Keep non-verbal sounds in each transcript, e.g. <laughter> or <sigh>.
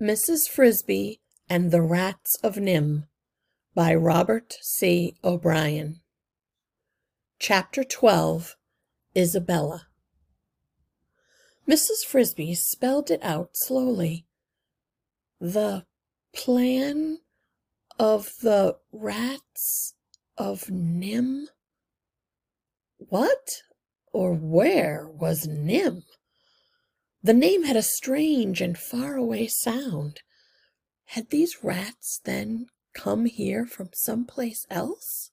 Mrs. Frisby and the Rats of NIMH by Robert C. O'Brien. Chapter 12 Isabella Mrs. Frisby spelled it out slowly. The plan of the Rats of NIMH? What or where was NIMH? The name had a strange and far-away sound. Had these rats, then, come here from some place else?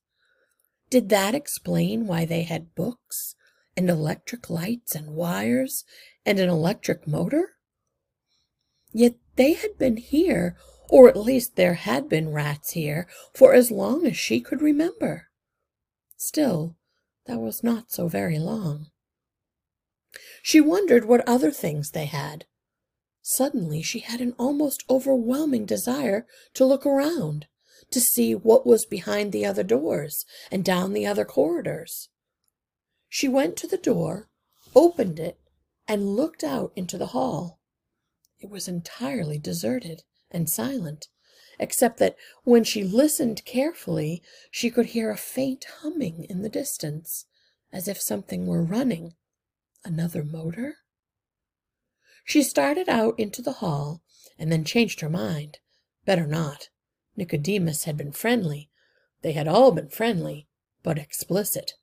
Did that explain why they had books, and electric lights, and wires, and an electric motor? Yet they had been here, or at least there had been rats here, for as long as she could remember. Still, that was not so very long. She wondered what other things they had. Suddenly she had an almost overwhelming desire to look around, to see what was behind the other doors and down the other corridors. She went to the door, opened it, and looked out into the hall. It was entirely deserted and silent, except that when she listened carefully she could hear a faint humming in the distance, as if something were running Another motor? She started out into the hall and then changed her mind. Better not. Nicodemus had been friendly. They had all been friendly, but explicit.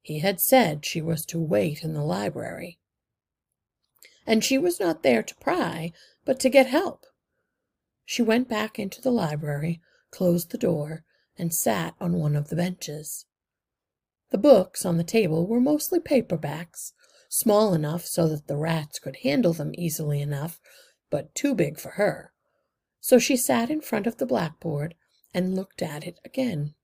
He had said she was to wait in the library. And she was not there to pry, but to get help. She went back into the library, closed the door, and sat on one of the benches. The books on the table were mostly paperbacks, small enough so that the rats could handle them easily enough, but too big for her. So she sat in front of the blackboard and looked at it again.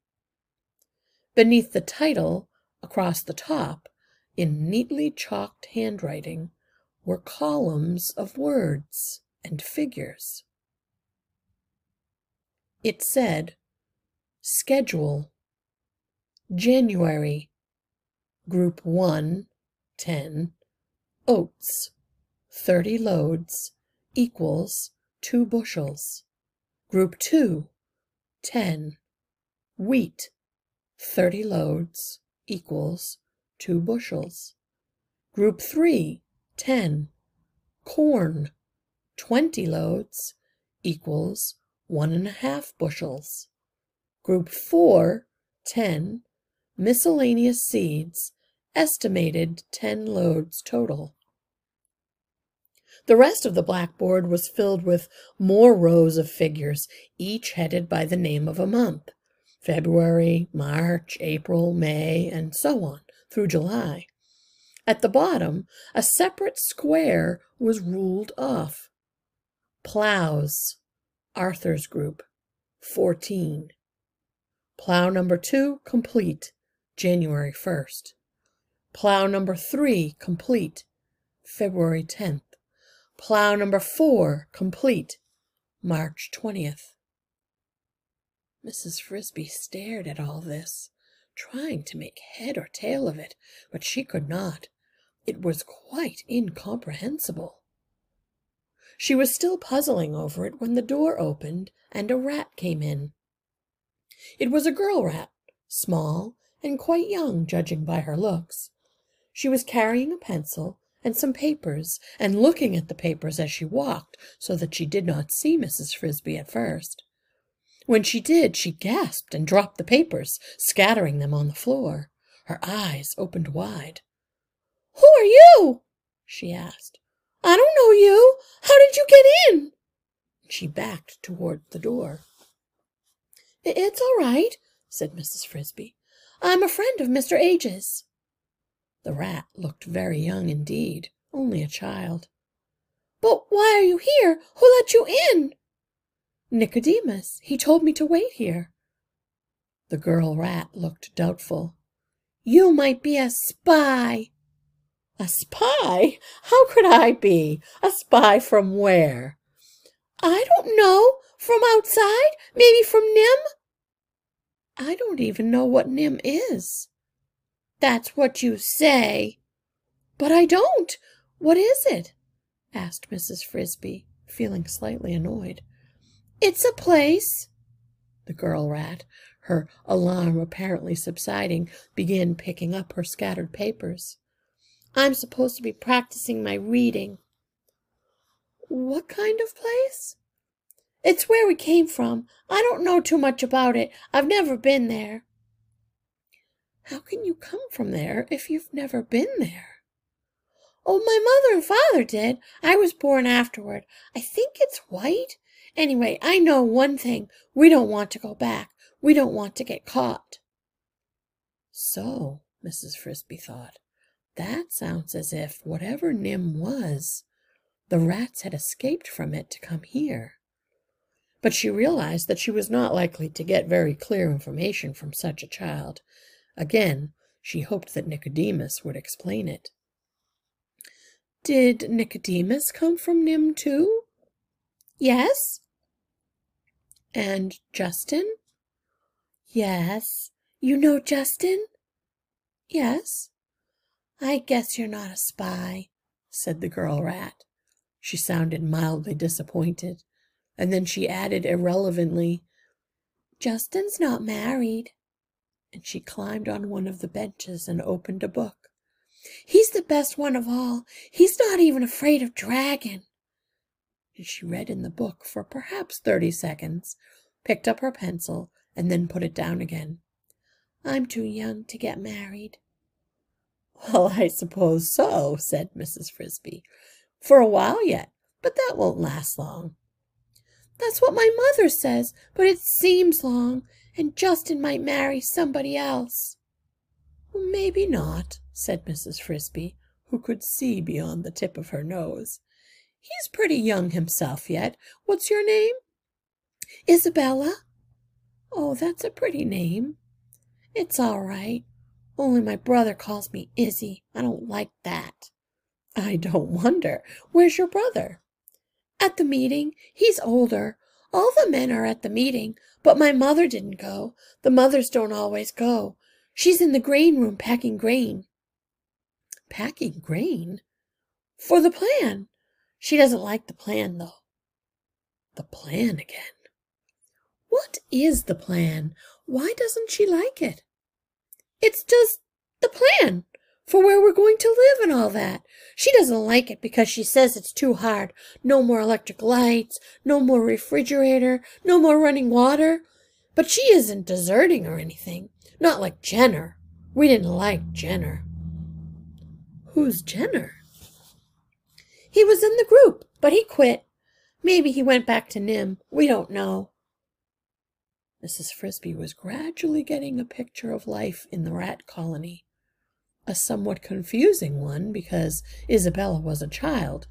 Beneath the title, across the top, in neatly chalked handwriting, were columns of words and figures. It said, Schedule, January, Group 1, 10. Oats, 30 loads, equals 2 bushels. Group 2, 10. Wheat, 30 loads, equals 2 bushels. Group 3, 10. Corn, 20 loads, equals one and a half bushels. Group 4, 10. Miscellaneous seeds, estimated 10 loads total. The rest of the blackboard was filled with more rows of figures, each headed by the name of a month February, March, April, May, and so on through July. At the bottom, a separate square was ruled off. Plows, Arthur's group, 14. Plow number two complete, January 1st. Plow number three complete, February 10th. Plow number four complete, March 20th. Mrs. Frisby stared at all this, trying to make head or tail of it, but she could not. It was quite incomprehensible. She was still puzzling over it when the door opened and a rat came in. It was a girl rat, small and quite young, judging by her looks. She was carrying a pencil and some papers and looking at the papers as she walked so that she did not see Mrs. Frisby at first. When she did, she gasped and dropped the papers, scattering them on the floor. Her eyes opened wide. Who are you? she asked. I don't know you. How did you get in? She backed toward the door. It's all right, said Mrs. Frisby. I'm a friend of Mr. Ages. The rat looked very young indeed, only a child. But why are you here? Who let you in? Nicodemus. He told me to wait here. The girl rat looked doubtful. You might be a spy. A spy? How could I be? A spy from where? I don't know. From outside? Maybe from NIMH? I don't even know what NIMH is. That's what you say. But I don't. What is it? asked Mrs. Frisby, feeling slightly annoyed. It's a place. The girl rat, her alarm apparently subsiding, began picking up her scattered papers. I'm supposed to be practicing my reading. What kind of place? It's where we came from. I don't know too much about it. I've never been there. How can you come from there if you've never been there? Oh, my mother and father did. I was born afterward. I think it's white. Anyway, I know one thing. We don't want to go back. We don't want to get caught. So, Mrs. Frisby thought, that sounds as if whatever NIMH was, the rats had escaped from it to come here. But she realized that she was not likely to get very clear information from such a child. Again, she hoped that Nicodemus would explain it. Did Nicodemus come from NIMH too? Yes. And Justin? Yes. You know Justin? Yes. I guess you're not a spy, said the girl rat. She sounded mildly disappointed, and then she added irrelevantly, Justin's not married. And she climbed on one of the benches and opened a book. He's the best one of all. He's not even afraid of Dragon. And she read in the book for perhaps thirty seconds, picked up her pencil, and then put it down again. I'm too young to get married. Well, I suppose so, said Mrs. Frisby. For a while yet, but that won't last long. That's what my mother says, but it seems long, and Justin might marry somebody else. Maybe not, said Mrs. Frisby, who could see beyond the tip of her nose. He's pretty young himself yet. What's your name? Isabella. Oh, that's a pretty name. It's all right. Only my brother calls me Izzy. I don't like that. I don't <laughs> wonder. Where's your brother? At the meeting. He's older. All the men are at the meeting, but my mother didn't go. The mothers don't always go. She's in the grain room packing grain. Packing grain? For the plan. She doesn't like the plan, though. The plan again. What is the plan? Why doesn't she like it? It's just the plan for where we're going to live and all that. She doesn't like it because she says it's too hard. No more electric lights, no more refrigerator, no more running water. But she isn't deserting or anything. Not like Jenner. We didn't like Jenner. Who's Jenner? He was in the group, but he quit. Maybe he went back to NIMH. We don't know. Mrs. Frisby was gradually getting a picture of life in the rat colony. A somewhat confusing one because Isabella was a child,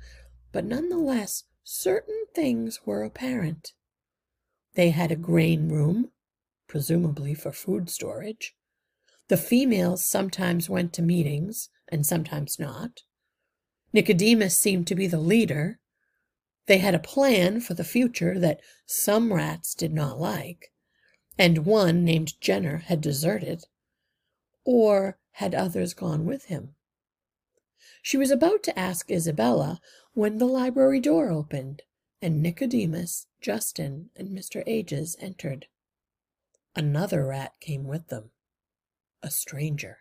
but nonetheless certain things were apparent. They had a grain room, presumably for food storage. The females sometimes went to meetings and sometimes not. Nicodemus seemed to be the leader. They had a plan for the future that some rats did not like and one named Jenner had deserted, or had others gone with him. She was about to ask Isabella when the library door opened, and Nicodemus, Justin, and Mr. Ages entered. Another rat came with them, a stranger.